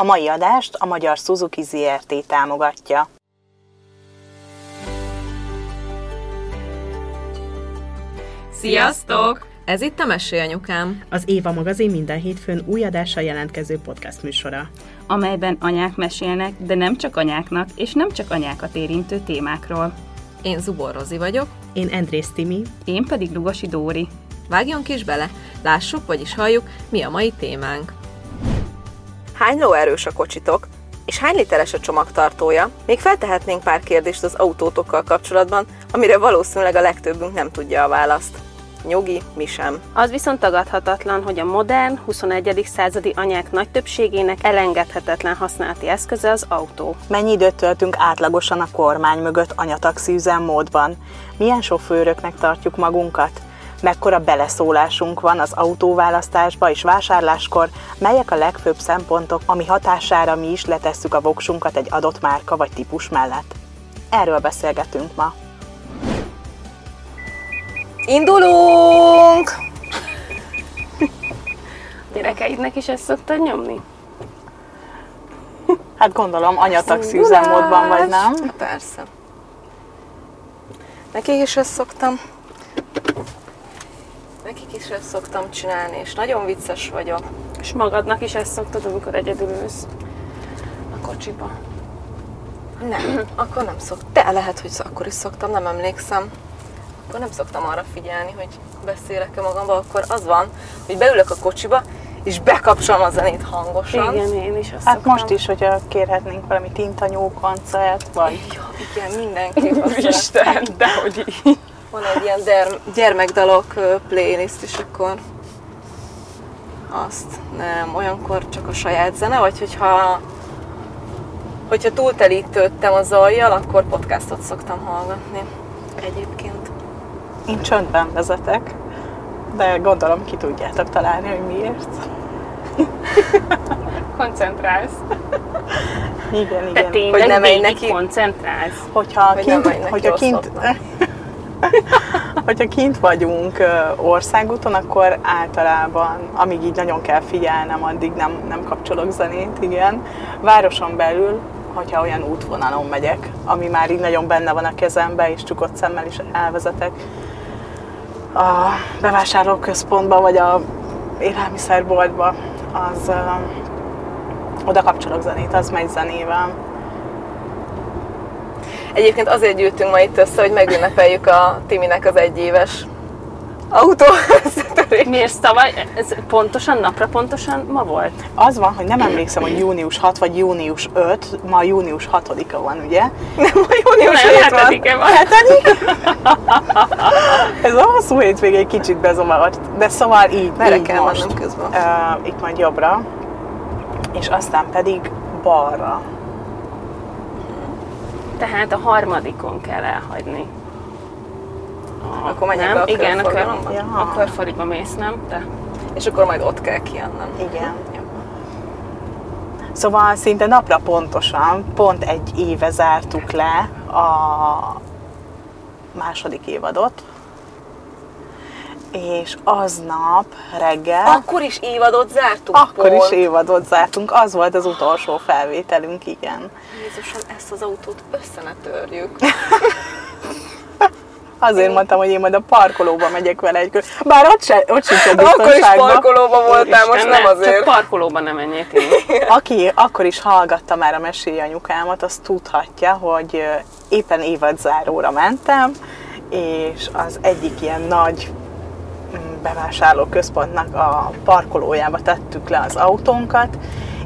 A mai adást a Magyar Suzuki ZRT támogatja. Sziasztok! Ez itt a Mesélyanyukám. Az Éva magazin minden hétfőn új adással jelentkező podcast műsora. amelyben anyák mesélnek, de nem csak anyáknak, és nem csak anyákat érintő témákról. Én Zubor Rozi vagyok. Én Andrész Timi. Én pedig Lugosi Dóri. Vágjunk is bele, lássuk, vagyis halljuk, mi a mai témánk. Hány lóerős a kocsitok? És hány literes a csomagtartója? Még feltehetnénk pár kérdést az autótokkal kapcsolatban, amire valószínűleg a legtöbbünk nem tudja a választ. Nyugi, mi sem. Az viszont tagadhatatlan, hogy a modern, 21. századi anyák nagy többségének elengedhetetlen használati eszköze az autó. Mennyi időt töltünk átlagosan a kormány mögött anyataxi üzemmódban? Milyen sofőröknek tartjuk magunkat? Mekkora beleszólásunk van az autóválasztásba és vásárláskor, melyek a legfőbb szempontok, ami hatására mi is letesszük a voksunkat egy adott márka vagy típus mellett? Erről beszélgetünk ma. Indulunk! Gyerekeidnek is ezt szoktad nyomni? Hát gondolom anyataxi üzemmódban vagy nem? Persze. Nekik is ezt szoktam. Nekik is ezt szoktam csinálni, és nagyon vicces vagyok. És magadnak is ezt szoktad, amikor egyedül ülsz a kocsiba. Nem, akkor nem szoktam. De lehet, hogy akkor is szoktam, nem emlékszem. Akkor nem szoktam arra figyelni, hogy beszélek-e magamba, akkor az van, hogy beülök a kocsiba, és bekapcsolom a zenét hangosan. Igen, én is azt Hát szoktam. most is, hogyha kérhetnénk valami tintanyó koncert, vagy Ja, igen, mindenképp. Isten, dehogy így. Van egy ilyen der- gyermekdalok playlist, és akkor azt nem, olyankor csak a saját zene, vagy hogyha hogyha túltelítődtem a zajjal, akkor podcastot szoktam hallgatni. Egyébként. én csöndben vezetek, de gondolom ki tudjátok találni, hogy miért. Koncentrálsz. Igen, Te igen. tényleg Hogy nem neki- koncentrálsz. Hogyha Hogy nem kint, neki hogyha kint. hogyha kint vagyunk országúton, akkor általában, amíg így nagyon kell figyelnem, addig nem, nem kapcsolok zenét, igen. Városon belül, hogyha olyan útvonalon megyek, ami már így nagyon benne van a kezembe, és csukott szemmel is elvezetek a bevásárlóközpontba, vagy a élelmiszerboltba, az ö, oda kapcsolok zenét, az megy zenével. Egyébként azért gyűltünk ma itt össze, hogy megünnepeljük a Timinek az egyéves autó összetörés. Miért tavaly? Ez pontosan, napra pontosan ma volt? Az van, hogy nem emlékszem, hogy június 6 vagy június 5, ma június 6-a van, ugye? Nem, a június Nem, 7 van. van. Ez a hosszú hétvége egy kicsit bezavart, de szóval így, Merre így kell most. közben? Uh, itt majd jobbra, és aztán pedig balra. Tehát a harmadikon kell elhagyni. Akkor menjek nem? a Igen, a, kör? Ja. a körfaliba mész, nem? Te? És akkor majd ott kell kijönnöm. Igen. Szóval szinte napra pontosan, pont egy éve zártuk le a második évadot, és aznap reggel... Akkor is évadot zártuk Akkor pont. is évadot zártunk, az volt az utolsó felvételünk, igen. Jézusom, ezt az autót össze ne törjük. Azért mondtam, hogy én majd a parkolóba megyek vele egy kör. Bár ott, se, ott sincs a Akkor is parkolóba voltál, most nem ne, azért. Csak parkolóban nem menjél ki. Aki akkor is hallgatta már a Mesélj anyukámat, az tudhatja, hogy éppen évadzáróra mentem, és az egyik ilyen nagy mm, bevásárlóközpontnak a parkolójába tettük le az autónkat,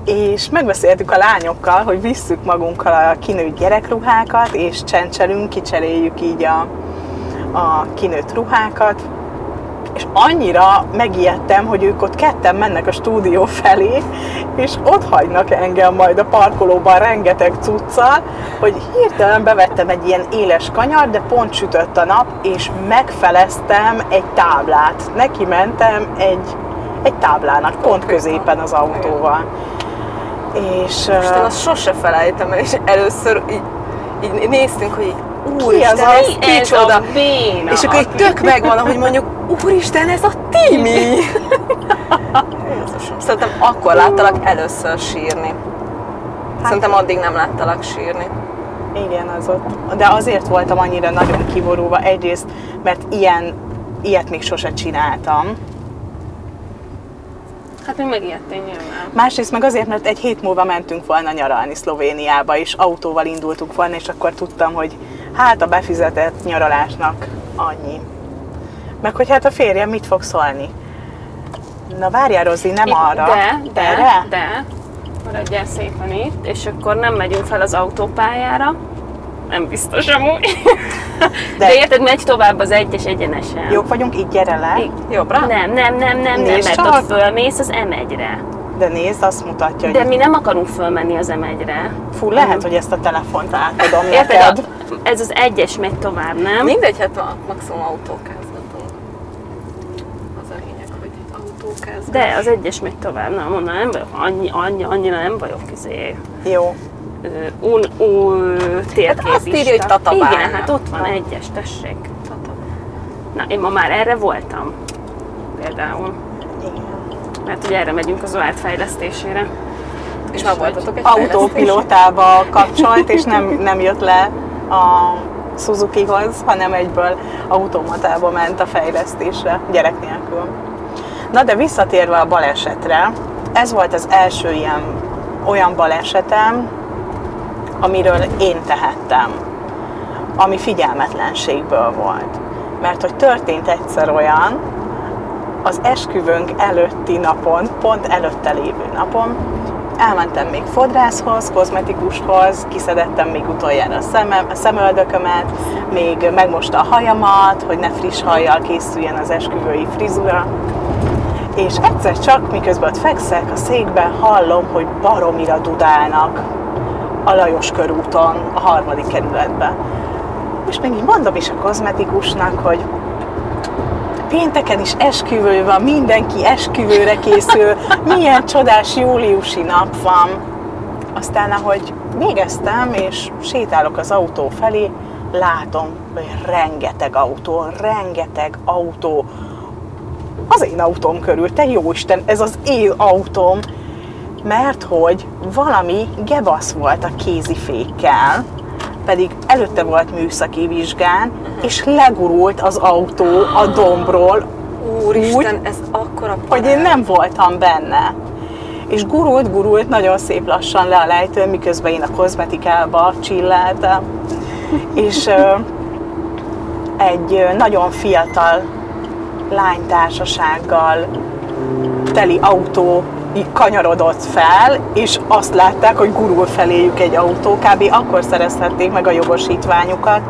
és megbeszéltük a lányokkal, hogy visszük magunkkal a kinőtt gyerekruhákat, és csencselünk, kicseréljük így a, a kinőtt ruhákat, és annyira megijedtem, hogy ők ott ketten mennek a stúdió felé, és ott hagynak engem majd a parkolóban rengeteg cuccal, hogy hirtelen bevettem egy ilyen éles kanyar, de pont sütött a nap, és megfeleztem egy táblát. Neki mentem egy, egy táblának, pont középen az autóval. És Isten, azt sose felejtem el, és először így, így néztünk, hogy így, úristen, az ez Ez kicsoda. a béna. És akkor így tök megvan, hogy mondjuk, úristen, ez a Timi! Szerintem akkor láttalak először sírni. Szerintem addig nem láttalak sírni. Igen, az ott. De azért voltam annyira nagyon kiborulva. Egyrészt, mert ilyen, ilyet még sose csináltam. Hát mi megijedtél nyilván. Másrészt meg azért, mert egy hét múlva mentünk volna nyaralni Szlovéniába, és autóval indultuk volna, és akkor tudtam, hogy hát a befizetett nyaralásnak annyi. Meg hogy hát a férjem mit fog szólni. Na várjál, Rozi, nem arra. De, de, Erre? de, maradjál szépen itt, és akkor nem megyünk fel az autópályára. Nem biztos amúgy. De, De- érted, megy tovább az egyes egyenesen. Jók vagyunk, így gyere le. Jobbra? Nem, nem, nem, nem, nem, mert csak. ott fölmész az M1-re. De nézd, azt mutatja, hogy De mi nem akarunk fölmenni az M1-re. fú, lehet, hogy ezt a telefont átadom Érted? neked. Ez az egyes megy tovább, nem? Mindegy, hát a maximum autókázgatunk. Az a lényeg, hogy autókázgatunk. De az egyes megy tovább, na mondom, nem vagyok, annyi, annyi, annyira nem vagyok izé, Jó. un, un, térképista. azt írja, hogy Tatabánya. Igen, hát ott van egyes, tessék. Na, én ma már erre voltam. Például. Igen. Mert ugye erre megyünk az OART fejlesztésére. És már voltatok egy? Autópilótába kapcsolt, és nem, nem jött le a Suzukihoz, hanem egyből automatába ment a fejlesztésre, gyerek nélkül. Na de visszatérve a balesetre, ez volt az első ilyen olyan balesetem, amiről én tehettem, ami figyelmetlenségből volt. Mert hogy történt egyszer olyan, az esküvőnk előtti napon, pont előtte lévő napon, elmentem még fodrászhoz, kozmetikushoz, kiszedettem még utoljára a, szemem, a szemöldökömet, még megmosta a hajamat, hogy ne friss hajjal készüljen az esküvői frizura. És egyszer csak, miközben ott fekszek a székben, hallom, hogy baromira dudálnak a Lajos körúton, a harmadik kerületben. És még így mondom is a kozmetikusnak, hogy pénteken is esküvő van, mindenki esküvőre készül, milyen csodás júliusi nap van. Aztán, ahogy végeztem, és sétálok az autó felé, látom, hogy rengeteg autó, rengeteg autó, az én autóm körül, te jó Isten, ez az én autóm, mert hogy valami gebasz volt a kézifékkel, pedig előtte volt műszaki vizsgán, és legurult az autó a dombról, Úristen, ez akkora hogy én nem voltam benne. És gurult, gurult nagyon szép lassan le a lejtőn, miközben én a kozmetikába csilleltem. És egy nagyon fiatal lánytársasággal teli autó kanyarodott fel, és azt látták, hogy gurul feléjük egy autó, kb. akkor szerezhették meg a jogosítványukat.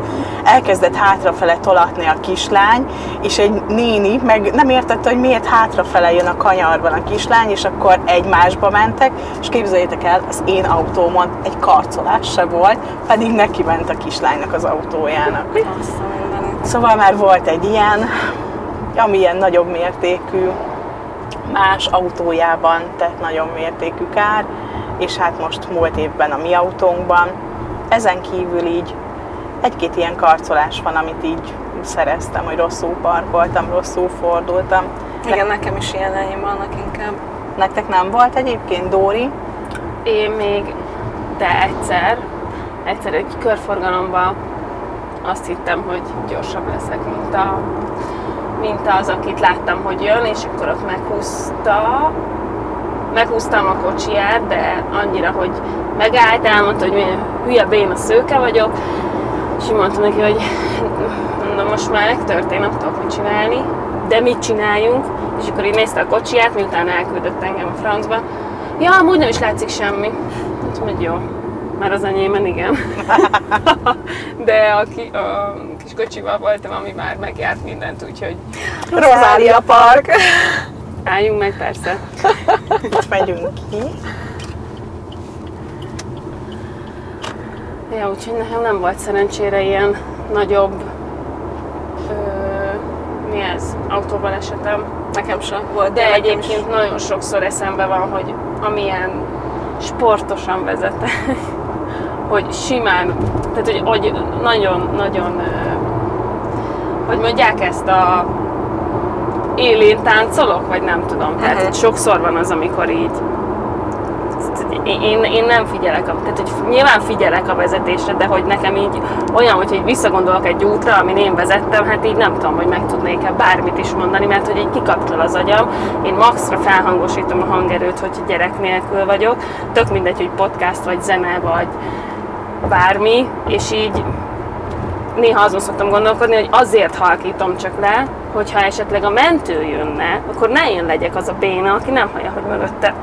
Elkezdett hátrafele tolatni a kislány, és egy néni meg nem értette, hogy miért hátrafele jön a kanyarban a kislány, és akkor egymásba mentek, és képzeljétek el, az én autómon egy karcolás se volt, pedig neki ment a kislánynak az autójának. Szóval már volt egy ilyen, ami ilyen nagyobb mértékű, más autójában tett nagyon mértékű kár, és hát most múlt évben a mi autónkban. Ezen kívül így egy-két ilyen karcolás van, amit így szereztem, hogy rosszul parkoltam, rosszul fordultam. Igen, nekem is ilyen enyém vannak inkább. Nektek nem volt egyébként, Dóri? Én még, de egyszer, egyszer egy körforgalomban azt hittem, hogy gyorsabb leszek, mint, a, mint az, akit láttam, hogy jön, és akkor ott meghúzta, meghúztam a kocsiját, de annyira, hogy megállt, elmondta, hogy milyen hülye béna szőke vagyok, és így mondtam neki, hogy na most már megtörtént, nem tudok mit csinálni, de mit csináljunk? És akkor így nézte a kocsiját, miután elküldött engem a francba. Ja, amúgy nem is látszik semmi. Mondtam, hogy jó. Már az enyémen igen. De a, ki, a kis kocsival voltam, ami már megjárt mindent, úgyhogy Rozália Park. álljunk meg persze. Itt megyünk ki. Ja, úgyhogy nekem nem volt szerencsére ilyen nagyobb, mi ez, autóbalesetem. Nekem sem volt. De egyébként nagyon sokszor eszembe van, hogy amilyen sportosan vezetek, hogy simán, tehát hogy, hogy nagyon-nagyon, hogy mondják ezt a élén táncolok, vagy nem tudom. Tehát hogy sokszor van az, amikor így én, én nem figyelek, a, tehát hogy nyilván figyelek a vezetésre, de hogy nekem így olyan, hogy így visszagondolok egy útra, amin én vezettem, hát így nem tudom, hogy meg tudnék-e bármit is mondani, mert hogy egy kikapcsol az agyam. Én maxra felhangosítom a hangerőt, hogy gyerek nélkül vagyok. Tök mindegy, hogy podcast, vagy zene, vagy bármi, és így néha azon szoktam gondolkodni, hogy azért halkítom csak le, hogyha esetleg a mentő jönne, akkor ne én legyek az a béna, aki nem hallja, hogy mögötte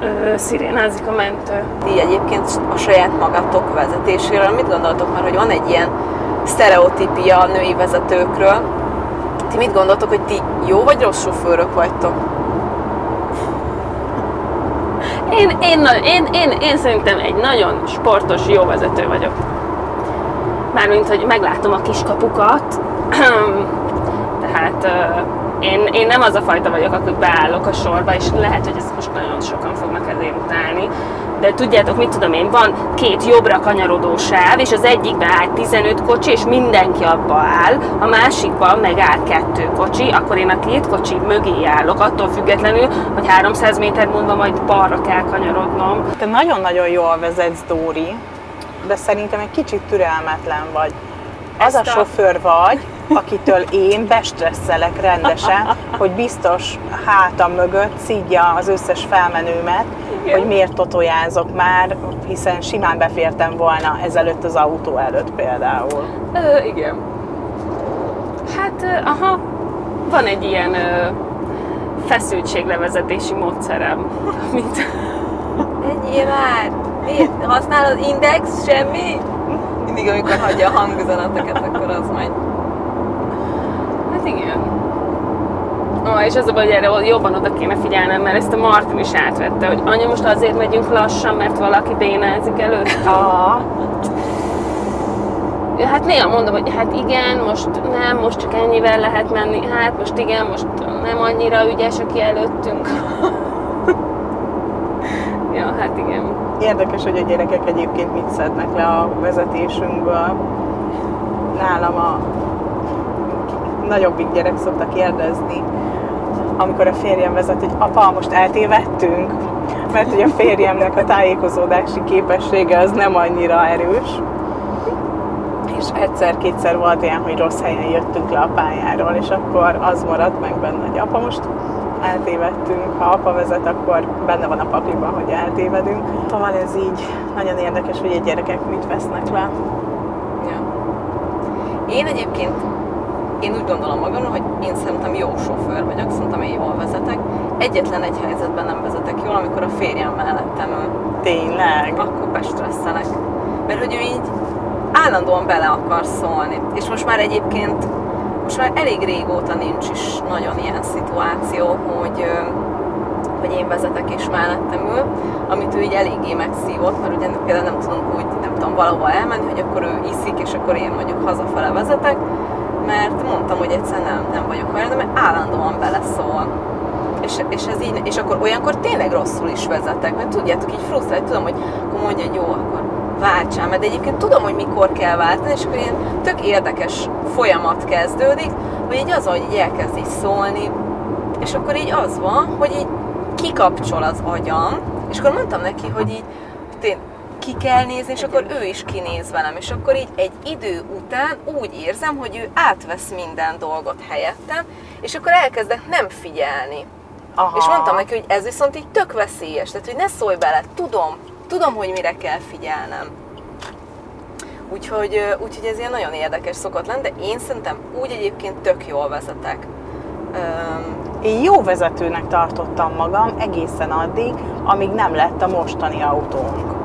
ö, szirénázik a mentő. Ti egyébként a saját magatok vezetéséről mit gondoltok már, hogy van egy ilyen sztereotípia a női vezetőkről? Ti mit gondoltok, hogy ti jó vagy rossz sofőrök vagytok? Én, én, én, én, én, szerintem egy nagyon sportos, jó vezető vagyok. Mármint, hogy meglátom a kiskapukat, tehát én, én nem az a fajta vagyok, aki beállok a sorba, és lehet, hogy ezt most nagyon sokan fognak ezért utálni, de tudjátok, mit tudom én, van két jobbra kanyarodó sáv, és az egyikben áll 15 kocsi, és mindenki abba áll, a másikban meg áll kettő kocsi, akkor én a két kocsi mögé állok, attól függetlenül, hogy 300 méter múlva majd balra kell kanyarodnom. Te nagyon-nagyon jól vezetsz, Dóri, de szerintem egy kicsit türelmetlen vagy. Az Ezt a a- sofőr vagy, akitől én bestresszelek rendesen, hogy biztos hátam mögött szídja az összes felmenőmet, Igen. hogy miért totojázok már, hiszen simán befértem volna ezelőtt az autó előtt például. Ö, igen. Hát, aha, van egy ilyen ö, feszültséglevezetési módszerem, amit Ennyi már! Miért? Használod index? Semmi? Mindig, amikor hagyja a hangüzeneteket, akkor az megy. Hát igen. Ó, és az a baj, hogy erre jobban oda kéne figyelnem, mert ezt a Martin is átvette, hogy anya, most azért megyünk lassan, mert valaki bénázik előtt. Aha, Ja, hát néha mondom, hogy hát igen, most nem, most csak ennyivel lehet menni, hát most igen, most nem annyira ügyes, aki előttünk. ja, hát igen. Érdekes, hogy a gyerekek egyébként mit szednek le a vezetésünkből. Nálam a nagyobbik gyerek szokta kérdezni, amikor a férjem vezet, hogy apa, most eltévedtünk, mert hogy a férjemnek a tájékozódási képessége az nem annyira erős. És egyszer-kétszer volt ilyen, hogy rossz helyen jöttünk le a pályáról, és akkor az maradt meg benne, hogy apa, most eltévedtünk, ha apa vezet, akkor benne van a pakliban, hogy eltévedünk. Szóval ez így nagyon érdekes, hogy a gyerekek mit vesznek le. Ja. Én egyébként, én úgy gondolom magamról, hogy én szerintem jó sofőr vagyok, szerintem én jól vezetek. Egyetlen egy helyzetben nem vezetek jól, amikor a férjem mellettem ül. Tényleg. Akkor bestresszelek. Mert hogy ő így állandóan bele akar szólni. És most már egyébként, most már elég régóta nincs is nagyon ilyen szituáció, hogy, hogy én vezetek és mellettem ül, amit ő így eléggé megszívott, mert ugye például nem tudunk úgy, nem tudom, valahol elmenni, hogy akkor ő iszik, és akkor én mondjuk hazafele vezetek, mert mondtam, hogy egyszer nem, nem vagyok olyan, mert állandóan beleszól. És, és, ez így, és akkor olyankor tényleg rosszul is vezetek, mert tudjátok, így frusztrált, tudom, hogy akkor mondja, hogy jó, akkor váltsál, mert egyébként tudom, hogy mikor kell váltani, és akkor ilyen tök érdekes folyamat kezdődik, hogy így az, hogy így elkezd így szólni, és akkor így az van, hogy így kikapcsol az agyam, és akkor mondtam neki, hogy így én ki kell nézni, és akkor ő is kinéz velem, és akkor így egy idő után úgy érzem, hogy ő átvesz minden dolgot helyettem, és akkor elkezdek nem figyelni. Aha. És mondtam neki, hogy ez viszont így tök veszélyes, tehát hogy ne szólj bele, tudom, tudom, hogy mire kell figyelnem. Úgyhogy, úgyhogy ez ilyen nagyon érdekes szokott lenni, de én szerintem úgy egyébként tök jól vezetek. Öm, Én jó vezetőnek tartottam magam egészen addig, amíg nem lett a mostani autónk.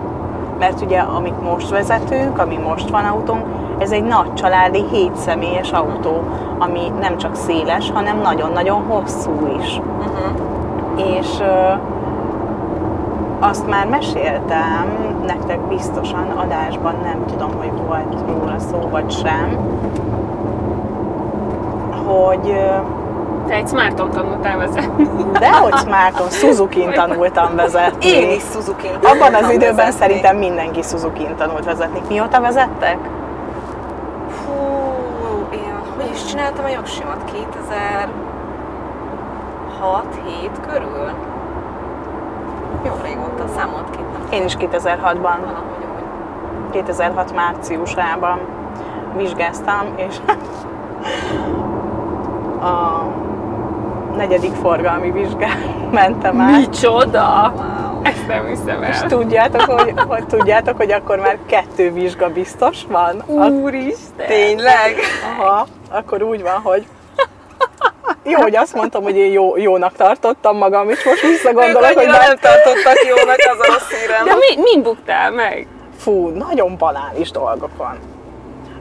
Mert ugye, amit most vezetünk, ami most van autónk, ez egy nagy családi, hétszemélyes autó, ami nem csak széles, hanem nagyon-nagyon hosszú is. uh-huh. És ö, azt már meséltem nektek biztosan adásban, nem tudom, hogy volt róla szó vagy sem, hogy ö, Te egy Smarton tanultál vezetni. dehogy Smarton, Suzuki-n tanultam vezetni. Én is suzuki Abban az időben szerintem mindenki Suzuki-n tanult vezetni. Mióta vezettek? Hú, én hogy is csináltam a jogsimat? 2006 7 körül? Jó régóta számolt ki. Én is 2006-ban, Valahogy úgy. 2006 márciusában vizsgáztam, és a negyedik forgalmi vizsgán mentem át. Micsoda! Wow. Ezt nem hiszem És el. tudjátok, hogy, hogy tudjátok, hogy akkor már kettő vizsga biztos van? Úristen! Tényleg? Aha, akkor úgy van, hogy jó, hogy azt mondtam, hogy én jó, jónak tartottam magam, és most visszagondolok, hogy már... nem tartottak jónak az a rossz hírem. De mi, min buktál meg? Fú, nagyon banális dolgokon.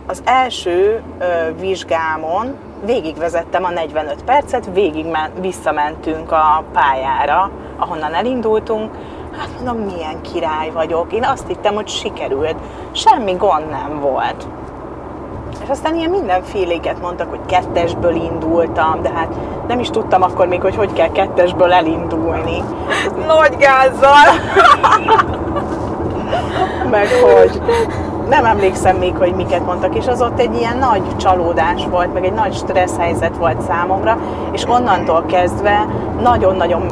Az első ö, vizsgámon végigvezettem a 45 percet, végig men- visszamentünk a pályára, ahonnan elindultunk. Hát mondom, milyen király vagyok. Én azt hittem, hogy sikerült. Semmi gond nem volt. És aztán ilyen mindenféléket mondtak, hogy kettesből indultam, de hát nem is tudtam akkor még, hogy hogy kell kettesből elindulni. Nagy gázzal! meg hogy nem emlékszem még, hogy miket mondtak, és az ott egy ilyen nagy csalódás volt, meg egy nagy stressz helyzet volt számomra, és onnantól kezdve nagyon-nagyon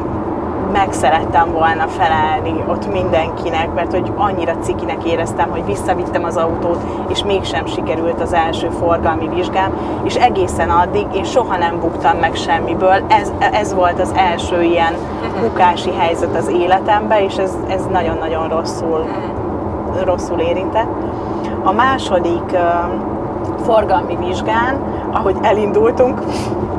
megszerettem volna felelni ott mindenkinek, mert hogy annyira cikinek éreztem, hogy visszavittem az autót, és mégsem sikerült az első forgalmi vizsgám, és egészen addig én soha nem buktam meg semmiből. Ez, ez volt az első ilyen bukási helyzet az életemben, és ez, ez nagyon-nagyon rosszul rosszul érintett. A második forgalmi vizsgán, ahogy elindultunk,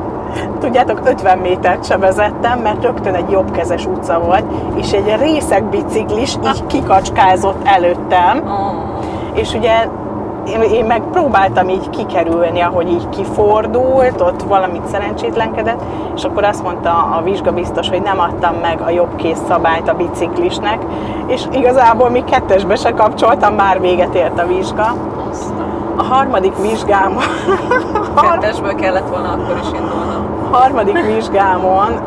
tudjátok, 50 métert se vezettem, mert rögtön egy jobbkezes utca volt, és egy részeg biciklis így kikacskázott előttem, és ugye én, én meg próbáltam így kikerülni, ahogy így kifordult, ott valamit szerencsétlenkedett, és akkor azt mondta a vizsgabiztos, hogy nem adtam meg a jobb kész szabályt a biciklisnek, és igazából még kettesbe se kapcsoltam, már véget ért a vizsga. A harmadik vizsgám, Kettesből kellett volna akkor is indulnom. harmadik vizsgámon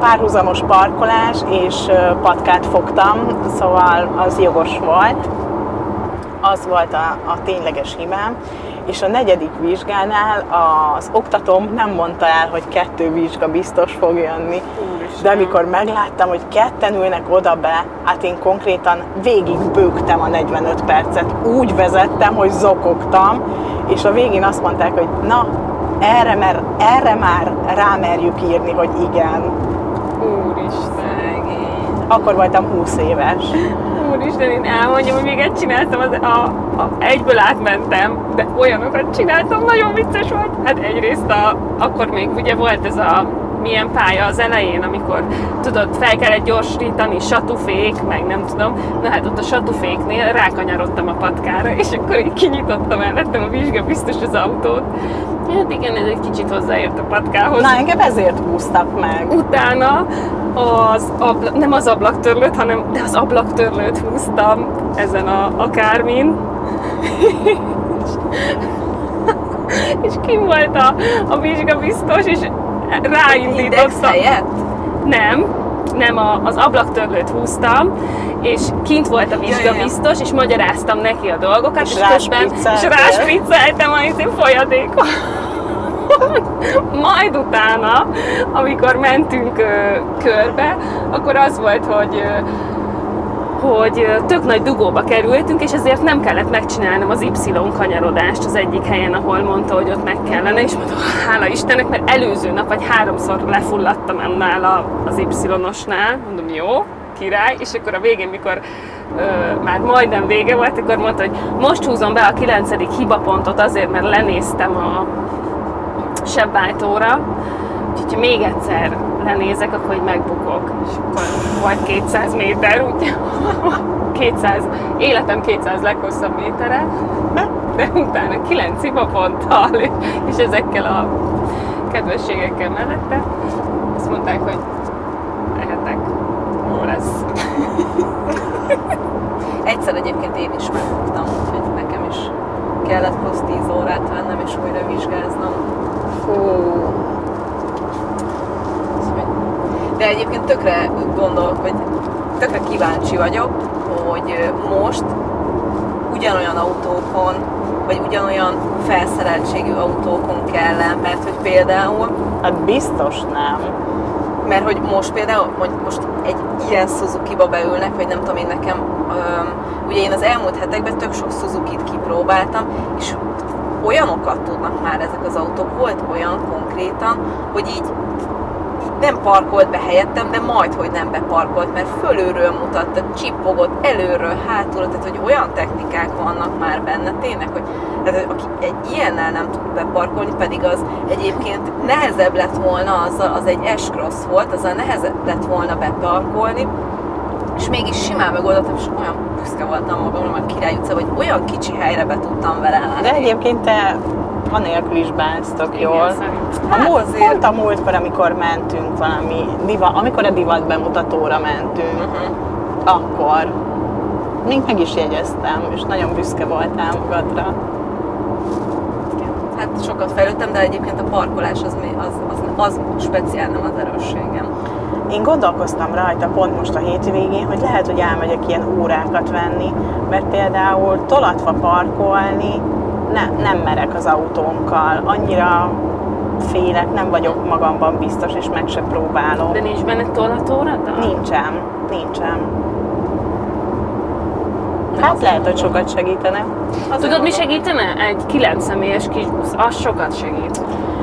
párhuzamos parkolás és patkát fogtam, szóval az jogos volt. Az volt a, a tényleges hibám. És a negyedik vizsgánál az oktatóm nem mondta el, hogy kettő vizsga biztos fog jönni. De amikor megláttam, hogy ketten ülnek oda be, hát én konkrétan végig bőgtem a 45 percet. Úgy vezettem, hogy zokogtam, és a végén azt mondták, hogy na, erre, mer, erre már rámerjük írni, hogy igen. Úristen. Szegény. Akkor voltam 20 éves. Úristen, én elmondjam, hogy még egy csináltam, az, a, a, egyből átmentem, de olyanokat csináltam, nagyon vicces volt. Hát egyrészt a, akkor még ugye volt ez a milyen pálya az elején, amikor tudod, fel kellett gyorsítani, satufék, meg nem tudom. Na hát ott a satuféknél rákanyarodtam a patkára, és akkor így kinyitottam mellettem a vizsga biztos az autót. Hát igen, ez egy kicsit hozzáért a patkához. Na, engem ezért húztak meg. Utána az abla, nem az ablaktörlőt, hanem de az ablaktörlőt húztam ezen a, a kármin. és kim volt a, a vizsgabiztos, és helyett? Nem, nem, a, az ablaktörlőt húztam, és kint volt a vizsgabiztos, és magyaráztam neki a dolgokat, És és, közben és ráspricceltem a folyadékot. Majd utána, amikor mentünk ö, körbe, akkor az volt, hogy ö, hogy tök nagy dugóba kerültünk, és ezért nem kellett megcsinálnom az Y kanyarodást az egyik helyen, ahol mondta, hogy ott meg kellene, és mondom, hála Istennek, mert előző nap vagy háromszor lefulladtam annál az Y-osnál, mondom, jó, király, és akkor a végén, mikor ö, már majdnem vége volt, akkor mondta, hogy most húzom be a kilencedik hibapontot azért, mert lenéztem a sebváltóra, úgyhogy ha még egyszer lenézek, akkor így megbukok. És akkor volt 200 méter, úgy 200, életem 200 leghosszabb métere, de utána 9 hibaponttal, és ezekkel a kedvességekkel mellette, azt mondták, hogy lehetek, jó lesz. Egyszer egyébként én is megbuktam, úgyhogy nekem is kellett plusz 10 órát vennem és újra vizsgáznom. Fú, De egyébként tökre gondolok, hogy tökre kíváncsi vagyok, hogy most ugyanolyan autókon, vagy ugyanolyan felszereltségű autókon kell mert hogy például hát biztos nem. mert hogy most például, hogy most egy ilyen Suzuki-ba beülnek, vagy nem tudom én nekem, öm, ugye én az elmúlt hetekben tök sok Suzuki-t kipróbáltam, és olyanokat tudnak már ezek az autók, volt olyan konkrétan, hogy így, így nem parkolt be helyettem, de majd, hogy nem beparkolt, mert fölülről mutatta, csippogott, előről, hátulról, tehát hogy olyan technikák vannak már benne, tényleg, hogy tehát, aki egy ilyennel nem tud beparkolni, pedig az egyébként nehezebb lett volna, az, az egy S-Cross volt, azzal nehezebb lett volna beparkolni, és mégis simán megoldottam, és olyan büszke voltam magamra, mert Király utca, hogy olyan kicsi helyre be tudtam vele állni. De egyébként te anélkül is bánztok Igen, jól. szerintem. A Hát múlt, azért- pont a múltkor, amikor mentünk valami, diva, amikor a divat bemutatóra mentünk, Uh-huh. akkor még meg is jegyeztem, és nagyon büszke voltál magadra. Hát sokat fejlődtem, de egyébként a parkolás az, az, az, az speciál nem az erősségem. Én gondolkoztam rajta pont most a hétvégén, hogy lehet, hogy elmegyek ilyen órákat venni, mert például tolatva parkolni ne, nem merek az autónkkal, annyira félek, nem vagyok magamban biztos, és meg se próbálom. De nincs benne tolatóra? Nincsen, nincsen. Hát lehet, hogy sokat segítene. Tudod, mi segítene? Egy 9 személyes kis busz. Az sokat segít.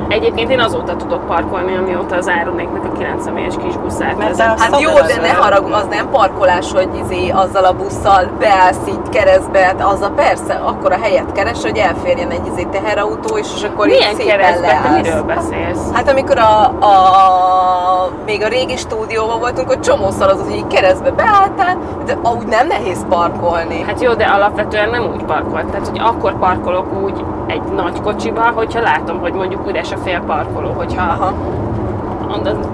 Egyébként én azóta tudok parkolni, amióta az Áronéknek a 9 személyes kis buszát Mert te Hát jó, de ne az- haragudj, az nem parkolás, hogy izé azzal a busszal beállsz így keresztbe, hát azzal persze, akkor a helyet keres, hogy elférjen egy izé teherautó, és, és akkor Milyen így szépen keresztbe? Te leállsz. miről beszélsz? Hát amikor a, a, még a régi stúdióban voltunk, hogy csomószor az, hogy így keresztbe beálltál, de úgy nem nehéz parkolni. Hát jó, de alapvetően nem úgy parkolt. Tehát, hogy akkor parkolok úgy egy nagy kocsiba, hogyha látom, hogy mondjuk üres a fél parkoló. Hogyha Aha.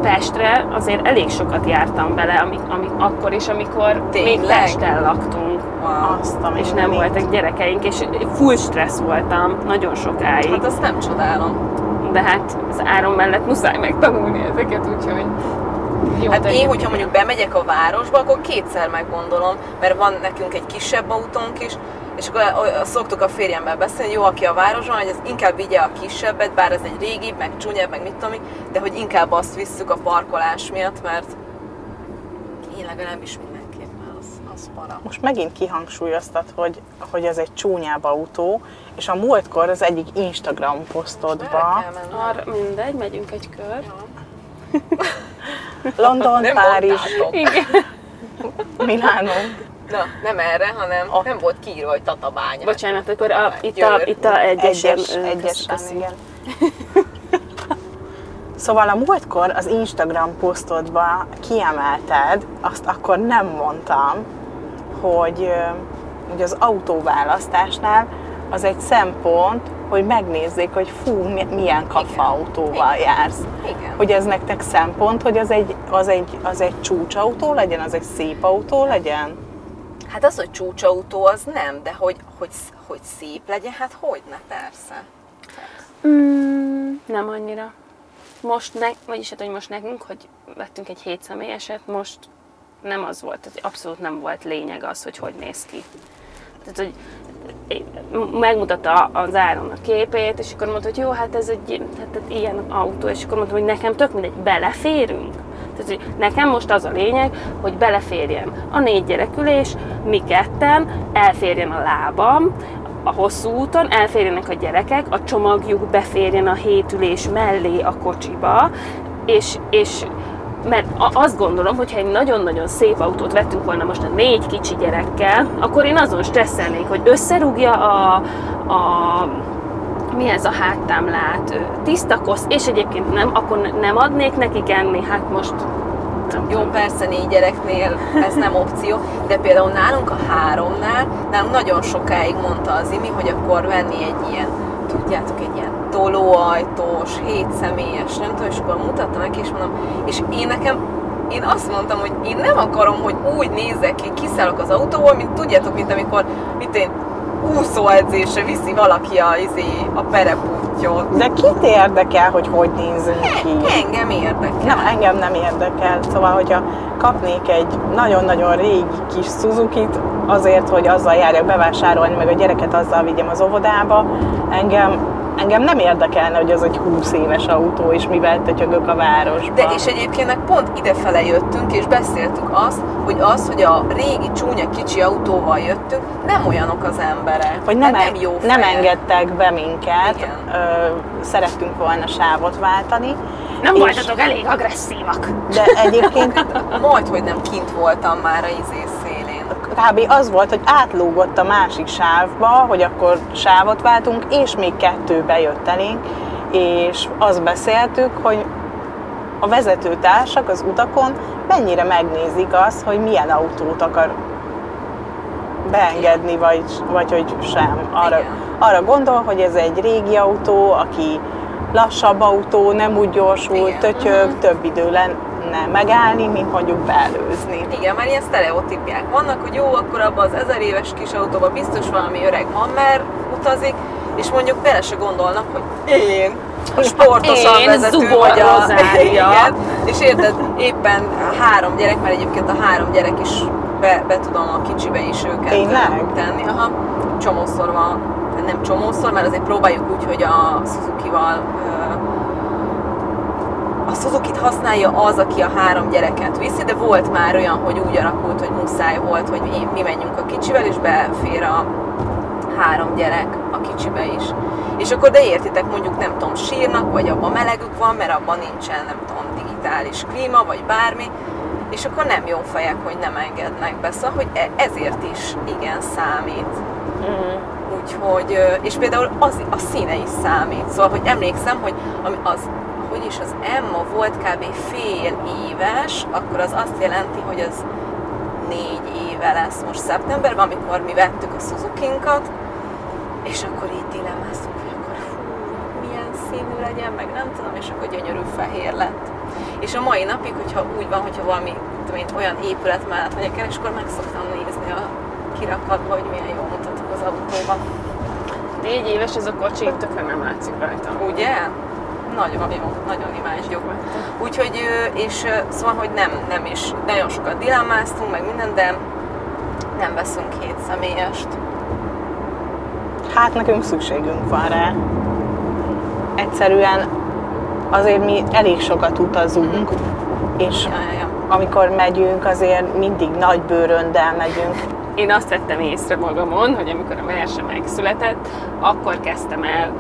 Pestre azért elég sokat jártam bele, amik, amik akkor is, amikor még Tényleg? Pesten laktunk, Wow. Azt és nem mindenit. voltak gyerekeink, és full stressz voltam nagyon sokáig. Hát azt nem csodálom. De hát az áron mellett muszáj megtanulni ezeket, úgyhogy jó, Hát én, hogyha mondjuk bemegyek a városba, akkor kétszer meggondolom, mert van nekünk egy kisebb autónk is, és akkor szoktuk a férjemmel beszélni, jó, aki a városban, hogy ez inkább vigye a kisebbet, bár ez egy régi, meg csúnyább, meg mit tudom én, de hogy inkább azt visszük a parkolás miatt, mert én legalábbis mindenképpen az, az para. Most megint kihangsúlyoztad, hogy, hogy ez egy csúnyább autó, és a múltkor az egyik Instagram posztodba? Arra mindegy, megyünk egy kör. London, Nem Párizs. Milánó. Na, nem erre, hanem Ott. nem volt kiírva, hogy Tatabánya. Bocsánat, akkor a, itt, a, itt a egyesen. Egyes, köszönöm. igen. Szóval a múltkor az Instagram posztodba kiemelted, azt akkor nem mondtam, hogy, hogy az autóválasztásnál az egy szempont, hogy megnézzék, hogy fú, mi- milyen kafa Igen. autóval Igen. jársz. Igen. Hogy ez nektek szempont, hogy az egy, az egy, az egy csúcsautó legyen, az egy szép autó legyen? Hát az, hogy csúcsautó, az nem, de hogy, hogy, hogy szép legyen, hát hogy ne, persze. Mm, nem annyira. Most, ne, vagyis hát, hogy most nekünk, hogy vettünk egy hét személyeset, most nem az volt, tehát abszolút nem volt lényeg az, hogy hogy néz ki. Tehát, hogy megmutatta az áron a képét, és akkor mondta, hogy jó, hát ez egy hát, hát ilyen autó, és akkor mondtam, hogy nekem tök mindegy, beleférünk. Tehát, hogy nekem most az a lényeg, hogy beleférjen a négy gyerekülés, mi ketten, elférjen a lábam, a hosszú úton, elférjenek a gyerekek, a csomagjuk beférjen a hétülés mellé a kocsiba, és, és mert azt gondolom, hogy ha egy nagyon-nagyon szép autót vettünk volna most a négy kicsi gyerekkel, akkor én azon stresszelnék, hogy összerúgja a, a mi ez a háttámlát, ö, tiszta kosz, és egyébként nem, akkor ne- nem adnék nekik enni, hát most nem Jó, tudom. persze négy gyereknél ez nem opció, de például nálunk a háromnál, nálunk nagyon sokáig mondta az Imi, hogy akkor venni egy ilyen, tudjátok, egy ilyen tolóajtós, hétszemélyes, nem tudom, és akkor mutatta neki, és mondom, és én nekem én azt mondtam, hogy én nem akarom, hogy úgy nézzek ki, kiszállok az autóból, mint tudjátok, mint amikor, mit én, úszóedzésre viszi valaki a, izé, a perepúttyot. De kit érdekel, hogy hogy nézünk ki? Engem érdekel. Nem, engem nem érdekel. Szóval, hogyha kapnék egy nagyon-nagyon régi kis suzuki azért, hogy azzal járjak bevásárolni, meg a gyereket azzal vigyem az óvodába, engem engem nem érdekelne, hogy az egy 20 éves autó, és mivel tötyögök a városba. De és egyébként meg pont idefele jöttünk, és beszéltük azt, hogy az, hogy a régi csúnya kicsi autóval jöttünk, nem olyanok az emberek. hogy nem, Hát nem jó nem engedtek be minket, Igen. ö, szerettünk volna sávot váltani. Nem és- voltatok elég agresszívak. De egyébként Majd, hogy nem kint voltam már a izé szélén. Kb. az volt, hogy átlógott a másik sávba, hogy akkor sávot váltunk, és még kettő bejött elénk, és azt beszéltük, hogy a vezetőtársak az utakon mennyire megnézik azt, hogy milyen autót akar beengedni, vagy, vagy hogy sem. Arra, arra gondol, hogy ez egy régi autó, aki lassabb autó, nem úgy gyorsul, Igen. tötyög, több idő lenne megállni, mint mondjuk beelőzni. Igen, már ilyen sztereotípiák vannak, hogy jó, akkor abban az ezer éves kis autóban biztos valami öreg mammer utazik, és mondjuk bele se gondolnak, hogy én, a sportosan Én, vezető vagy a... Igen, és érted, éppen három gyerek, mert egyébként a három gyerek is be, be tudom a kicsibe is őket Tényleg? tenni. Aha, csomószor van, nem csomószor, mert azért próbáljuk úgy, hogy a Suzuki-val a Suzuki-t használja az, aki a három gyereket viszi, de volt már olyan, hogy úgy alakult, hogy muszáj volt, hogy mi, mi menjünk a kicsivel, és befér a három gyerek a kicsibe is. És akkor de értitek, mondjuk nem tudom, sírnak, vagy abban melegük van, mert abban nincsen, nem tudom, digitális klíma, vagy bármi, és akkor nem jó fejek, hogy nem engednek be. Szóval, hogy e- ezért is igen számít. Úgyhogy, ö, és például az, a színe is számít. Szóval, hogy emlékszem, hogy az, hogy is az Emma volt kb. fél éves, akkor az azt jelenti, hogy az négy éve lesz most szeptemberben, amikor mi vettük a Suzuki-nkat, és akkor így dilemmáztunk, hogy akkor fú, milyen színű legyen, meg nem tudom, és akkor gyönyörű fehér lett. És a mai napig, hogyha úgy van, hogyha valami tudom én, olyan épület mellett megyek el, és akkor meg szoktam nézni a kirakatba, hogy milyen jól mutatok az autóban. Négy éves ez a kocsi, tökre nem látszik rajta. Ugye? Nagyon jó, nagyon imádjuk. Úgyhogy, és szóval, hogy nem, nem is, nagyon sokat dilemmáztunk, meg minden, de nem veszünk hét személyest. Hát nekünk szükségünk van rá. Egyszerűen azért mi elég sokat utazunk, és Ja, ja, ja. amikor megyünk, azért mindig nagy bőröndel megyünk. Én azt vettem észre magamon, hogy amikor a Merse megszületett, akkor kezdtem el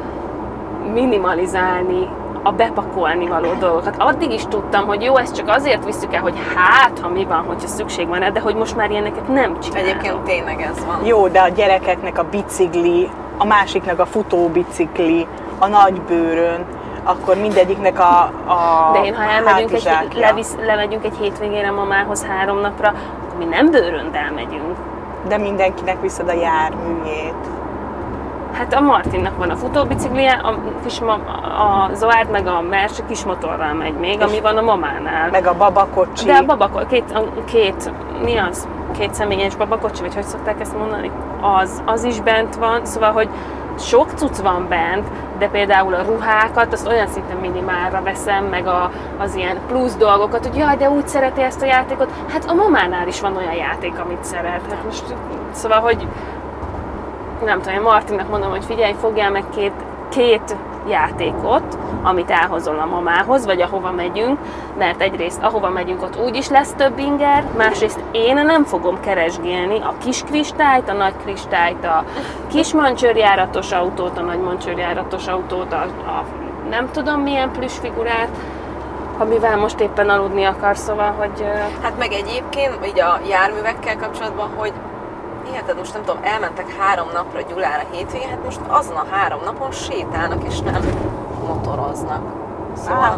minimalizálni a bepakolni való dolgokat. Addig is tudtam, hogy jó, ezt csak azért visszük el, hogy hát, ha mi van, hogyha szükség van de hogy most már ilyeneket nem csinálok. Egyébként tényleg ez van. Jó, de a gyerekeknek a bicikli, a másiknak a futóbicikli, a nagy bőrön, akkor mindegyiknek a, a De én, ha elmegyünk egy, levisz, lemegyünk egy hétvégére mamához három napra, akkor mi nem bőröndel megyünk. De mindenkinek viszed a járműjét. Hát a Martinnak van a futóbiciklije, a, kis ma, a Zoárd meg a Merse kis motorral megy még, ami van a mamánál. Meg a babakocsi. De a babakocsi, két, a két, mi az? Két személyes babakocsi, vagy hogy szokták ezt mondani? Az, az is bent van, szóval, hogy sok cucc van bent, de például a ruhákat, azt olyan szinten minimálra veszem, meg a, az ilyen plusz dolgokat, hogy jaj, de úgy szereti ezt a játékot. Hát a mamánál is van olyan játék, amit szeret. Hát most, szóval, hogy nem tudom, én Martinnak mondom, hogy figyelj, fogjál meg két, két játékot, amit elhozol a mamához, vagy ahova megyünk, mert egyrészt ahova megyünk, ott úgyis lesz több inger, másrészt én nem fogom keresgélni a kis kristályt, a nagy kristályt, a kis mancsőrjáratos autót, a nagy mancsőrjáratos autót, a, a nem tudom milyen plüssfigurát, amivel most éppen aludni akar, szóval, hogy Hát meg egyébként, így a járművekkel kapcsolatban, hogy Hiheted, most nem tudom, elmentek három napra Gyulára hétvégén, hát most azon a három napon sétálnak és nem motoroznak. Szóval, Á,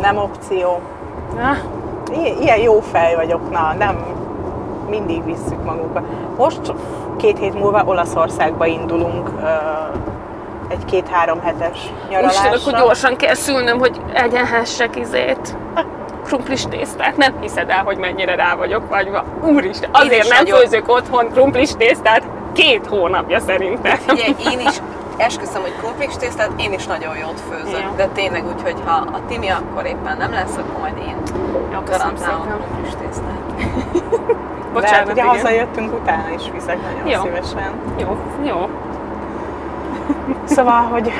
nem opció. I- ilyen jó fej vagyok, na, nem mindig visszük magunkat. Most két hét múlva Olaszországba indulunk egy két-három hetes nyaralásra. akkor gyorsan kell szülnöm, hogy egyenhessek izét. Krumplis tésztát, nem hiszed el, hogy mennyire rá vagyok vagyva. Úristen, azért nem nagyon. főzök otthon krumplis tésztát két hónapja szerintem. Figyelj, én is esküszöm, hogy krumplis tésztát, én is nagyon jót főzök. Ja. De tényleg úgy, hogy ha a Timi akkor éppen nem lesz, akkor majd én köszönöm garantálom krumplis tésztát. Bocsánat, Bocsánat, ugye igen. hazajöttünk, utána is viszek nagyon Jó. szívesen. Jó, jó. Szóval, hogy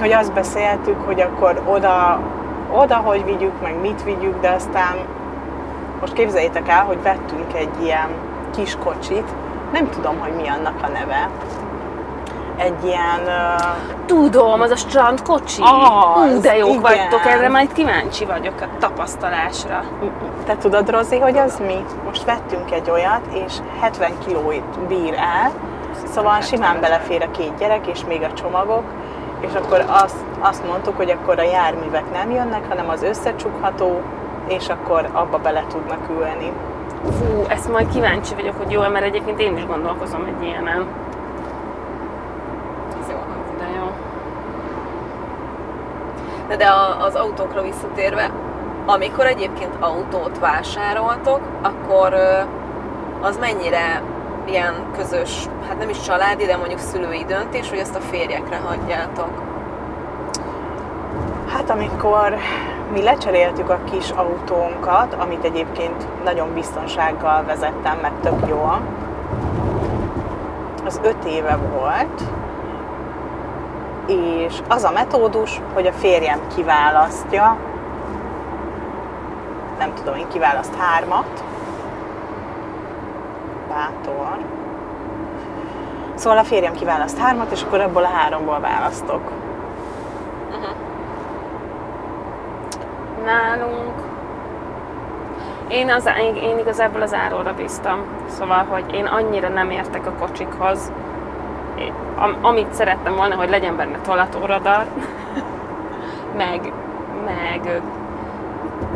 hogy azt beszéltük, hogy akkor oda, oda hogy vigyük, meg mit vigyük, de aztán most képzeljétek el, hogy vettünk egy ilyen kis kocsit, nem tudom, hogy mi annak a neve. Egy ilyen... Uh, Tudom, az a strandkocsi. Az, Ú, de jók igen. vagytok, erre majd kíváncsi vagyok a tapasztalásra. te tudod, Rozi, hogy az mi? Most vettünk egy olyat, és 70 kilóit bír el, szóval simán belefér a két gyerek, és még a csomagok, és akkor azt, azt mondtuk, hogy akkor a járművek nem jönnek, hanem az összecsukható, és akkor abba bele tudnak ülni. Fú, ezt majd kíváncsi vagyok, hogy jó, mert egyébként én is gondolkozom egy ilyenen. Ez jó. De jó. De a, az autókra visszatérve, amikor egyébként autót vásároltok, akkor az mennyire ilyen közös, hát nem is családi, de mondjuk szülői döntés, hogy ezt a férjekre hagyjátok? Hát amikor mi lecseréltük a kis autónkat, amit egyébként nagyon biztonsággal vezettem, meg tök jól, az öt éve volt, és az a metódus, hogy a férjem kiválasztja, nem tudom, én kiválaszt hármat, bátor. Szóval a férjem kiválaszt hármat, és akkor ebből a háromból választok. Nálunk én, az, én, igazából az áróra bíztam. Szóval, hogy én annyira nem értek a kocsikhoz. Am, amit szerettem volna, hogy legyen benne tolatóradar, meg, meg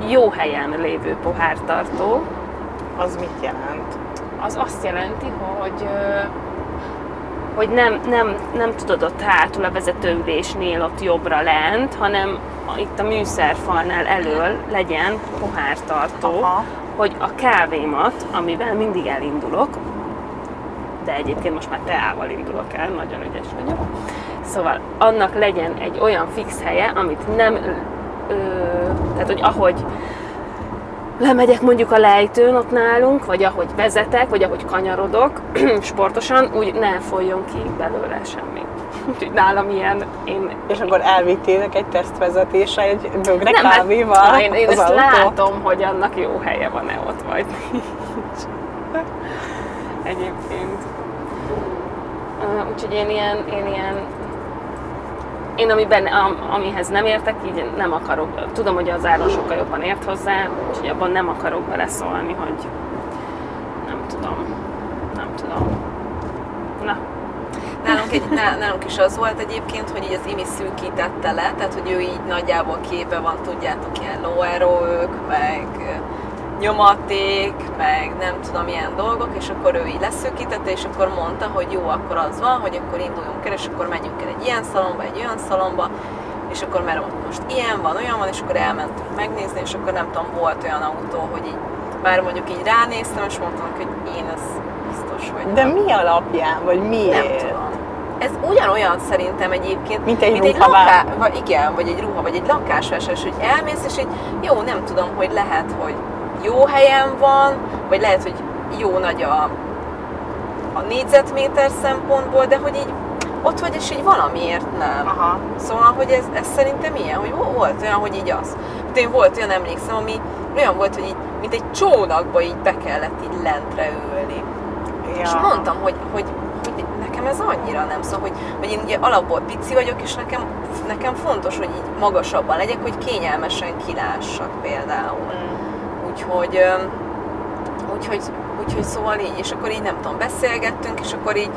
jó helyen lévő pohártartó. Az mit jelent? Az azt jelenti, hogy hogy nem, nem, nem tudod ott hátul a vezetőülésnél ott jobbra lent, hanem itt a műszerfalnál elől legyen pohártartó, Aha. hogy a kávémat, amivel mindig elindulok, de egyébként most már teával indulok el, nagyon ügyes vagyok. Szóval annak legyen egy olyan fix helye, amit nem, ö, tehát hogy ahogy lemegyek mondjuk a lejtőn ott nálunk, vagy ahogy vezetek, vagy ahogy kanyarodok sportosan, úgy ne folyjon ki belőle semmi. Úgyhogy nálam ilyen, én És akkor elvittétek egy tesztvezetésre egy bögre nem, hát, kávéval na, én, én az ezt autót? látom, hogy annak jó helye van-e ott, vagy nincs. Egyébként. Ö, Úgyhogy én ilyen, én ilyen én amiben, am, amihez nem értek, így nem akarok. Tudom, hogy az Áron sokkal jobban ért hozzá, úgyhogy abban nem akarok beleszólni, hogy nem tudom. Nem tudom. Na, Nálunk, egy, ná- nálunk is az volt egyébként, hogy így az Imi szűkítette le, tehát hogy ő így nagyjából képe van, tudjátok, ilyen lóerők, meg nyomaték, meg nem tudom, ilyen dolgok, és akkor ő így leszűkítette, és akkor mondta, hogy jó, akkor az van, hogy akkor induljunk el, és akkor menjünk el egy ilyen szalomba, egy olyan szalomba, és akkor mert ott most ilyen van, olyan van, és akkor elmentünk megnézni, és akkor nem tudom, volt olyan autó, hogy így már mondjuk így ránéztem, és mondtam, hogy én ez biztos, hogy De nem. mi alapján, vagy Nem miért? tudom. Ez ugyanolyan szerintem egyébként, Mint egy mint egy laká, vagy igen, vagy egy ruha, vagy egy lakásvásárlás, hogy elmész, és egy jó, nem tudom, hogy lehet, hogy jó helyen van, vagy lehet, hogy jó nagy a, a négyzetméter szempontból, de hogy így ott vagy, és így valamiért nem. Aha. Szóval, hogy ez, ez szerintem ilyen, hogy vo- volt olyan, hogy így az. De én volt olyan, emlékszem, ami olyan volt, hogy így, mint egy csónakba így be kellett így lentre ülni. Ja. És mondtam, hogy, hogy nekem ez annyira nem szól, hogy, hogy én ugye alapból pici vagyok, és nekem, nekem fontos, hogy így magasabban legyek, hogy kényelmesen kilássak például. Mm. Úgyhogy, úgyhogy, úgyhogy szóval így, és akkor így nem tudom, beszélgettünk, és akkor így,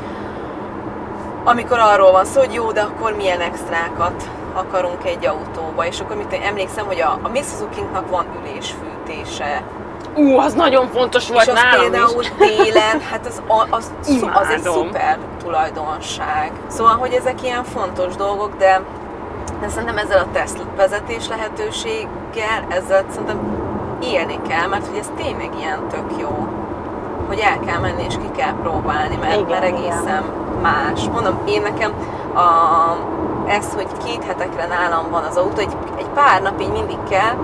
amikor arról van szó, hogy jó, de akkor milyen extrákat akarunk egy autóba, és akkor mit emlékszem, hogy a, a mi Suzuki-nknak van ülésfűtése, ú, az nagyon fontos volt és az nálam például is. télen, hát az, az, szu- az egy szuper tulajdonság. Szóval, hogy ezek ilyen fontos dolgok, de, de szerintem ezzel a teszt vezetés lehetőséggel, ezzel szerintem élni kell, mert hogy ez tényleg ilyen tök jó, hogy el kell menni és ki kell próbálni, mert, Igen, mert igen. egészen más. Mondom, én nekem a, ez, hogy két hetekre nálam van az autó, egy, egy pár napig mindig kell,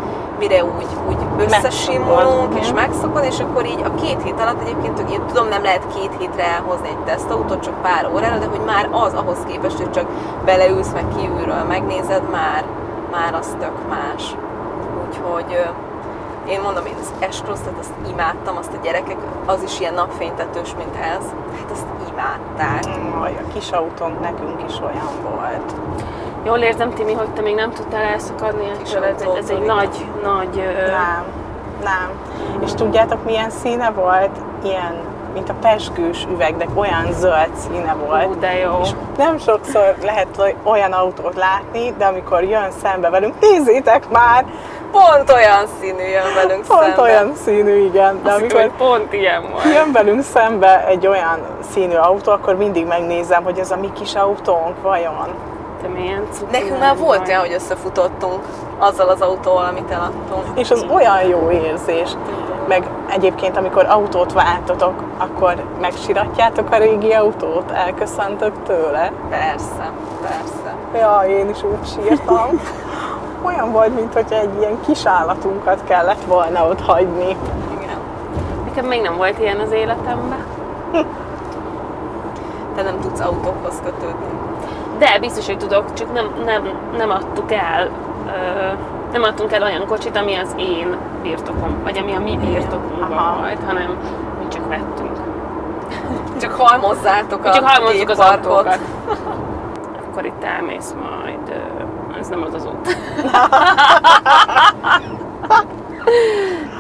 mire úgy, úgy összesimulunk, és megszokod, és akkor így a két hét alatt egyébként, én tudom, nem lehet két hétre elhozni egy tesztautót, csak pár órára, de hogy már az ahhoz képest, hogy csak beleülsz, meg kívülről megnézed, már, már az tök más. Úgyhogy én mondom, én az escrossot azt imádtam, azt a gyerekek, az is ilyen napfénytetős, mint ez, hát azt imádták. Aj, a kis autónk nekünk is olyan volt. Jól érzem, Timi, hogy te még nem tudtál elszakadni ettől. Ez, egy- ez egy nagy, nagy... ö, Nem, nem. És tudjátok milyen színe volt? Ilyen, mint a pesgős üvegnek, olyan zöld színe volt. Ú, de jó. És nem sokszor lehet olyan autót látni, de amikor jön szembe velünk, nézzétek már, Pont olyan színű jön velünk pont szembe. olyan színű, igen. De Azt amikor hogy pont ilyen volt. jön velünk szembe egy olyan színű autó, akkor mindig megnézem, hogy ez a mi kis autónk vajon. Cuki Nekünk már volt olyan, hogy összefutottunk azzal az autóval, amit eladtunk. És az olyan jó érzés. Meg egyébként, amikor autót váltotok, akkor megsiratjátok a régi autót, elköszöntök tőle. Persze, persze. Ja, én is úgy sírtam. Olyan volt, mint hogy egy ilyen kis állatunkat kellett volna ott hagyni. Igen. Nekem még nem volt ilyen az életemben. Te nem tudsz autókhoz kötődni. De biztos, hogy tudok, csak nem, nem, nem adtuk el, ö, nem adtunk el olyan kocsit, ami az én birtokom, vagy ami a mi birtokunkban volt, hanem mi csak vettünk. Csak halmozzátok a csak halmozzuk az autókat. Akkor itt elmész majd, ez nem az az út.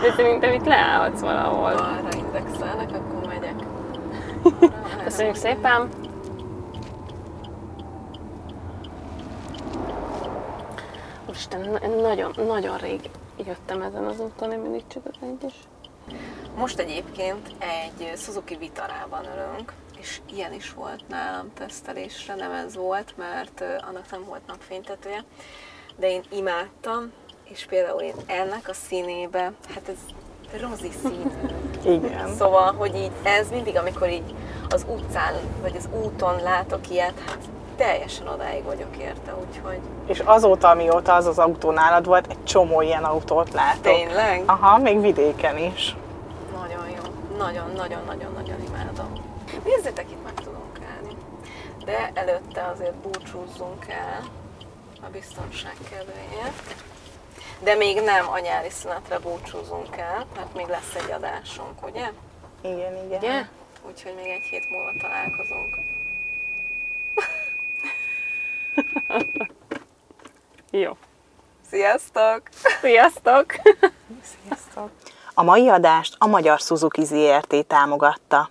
De szerintem itt leállhatsz valahol. Arra indexelnek, akkor megyek. Köszönjük szépen! Úristen, na- nagyon, nagyon rég jöttem ezen az úton, én mindig csak az egy is. Most egyébként egy Suzuki Vitarában ülünk, és ilyen is volt nálam tesztelésre, nem ez volt, mert annak nem volt napfénytetője, de én imádtam, és például én ennek a színébe, hát ez rozi színű. Igen. Szóval, hogy így ez mindig, amikor így az utcán, vagy az úton látok ilyet, hát teljesen odáig vagyok érte, úgyhogy És azóta, amióta az az autó nálad volt, egy csomó ilyen autót látok. tényleg Aha, még vidéken is. nagyon jó. Nagyon-nagyon-nagyon-nagyon imádom. Nézzétek, itt meg tudunk állni. De előtte azért búcsúzzunk el a biztonság kedvéért. De még nem a nyári szünetre búcsúzunk el, mert még lesz egy adásunk, ugye? Igen, igen. Ugye? Úgyhogy még egy hét múlva találkozunk. Jó. Sziasztok! Sziasztok! Sziasztok! A mai adást a Magyar Suzuki ZRT támogatta.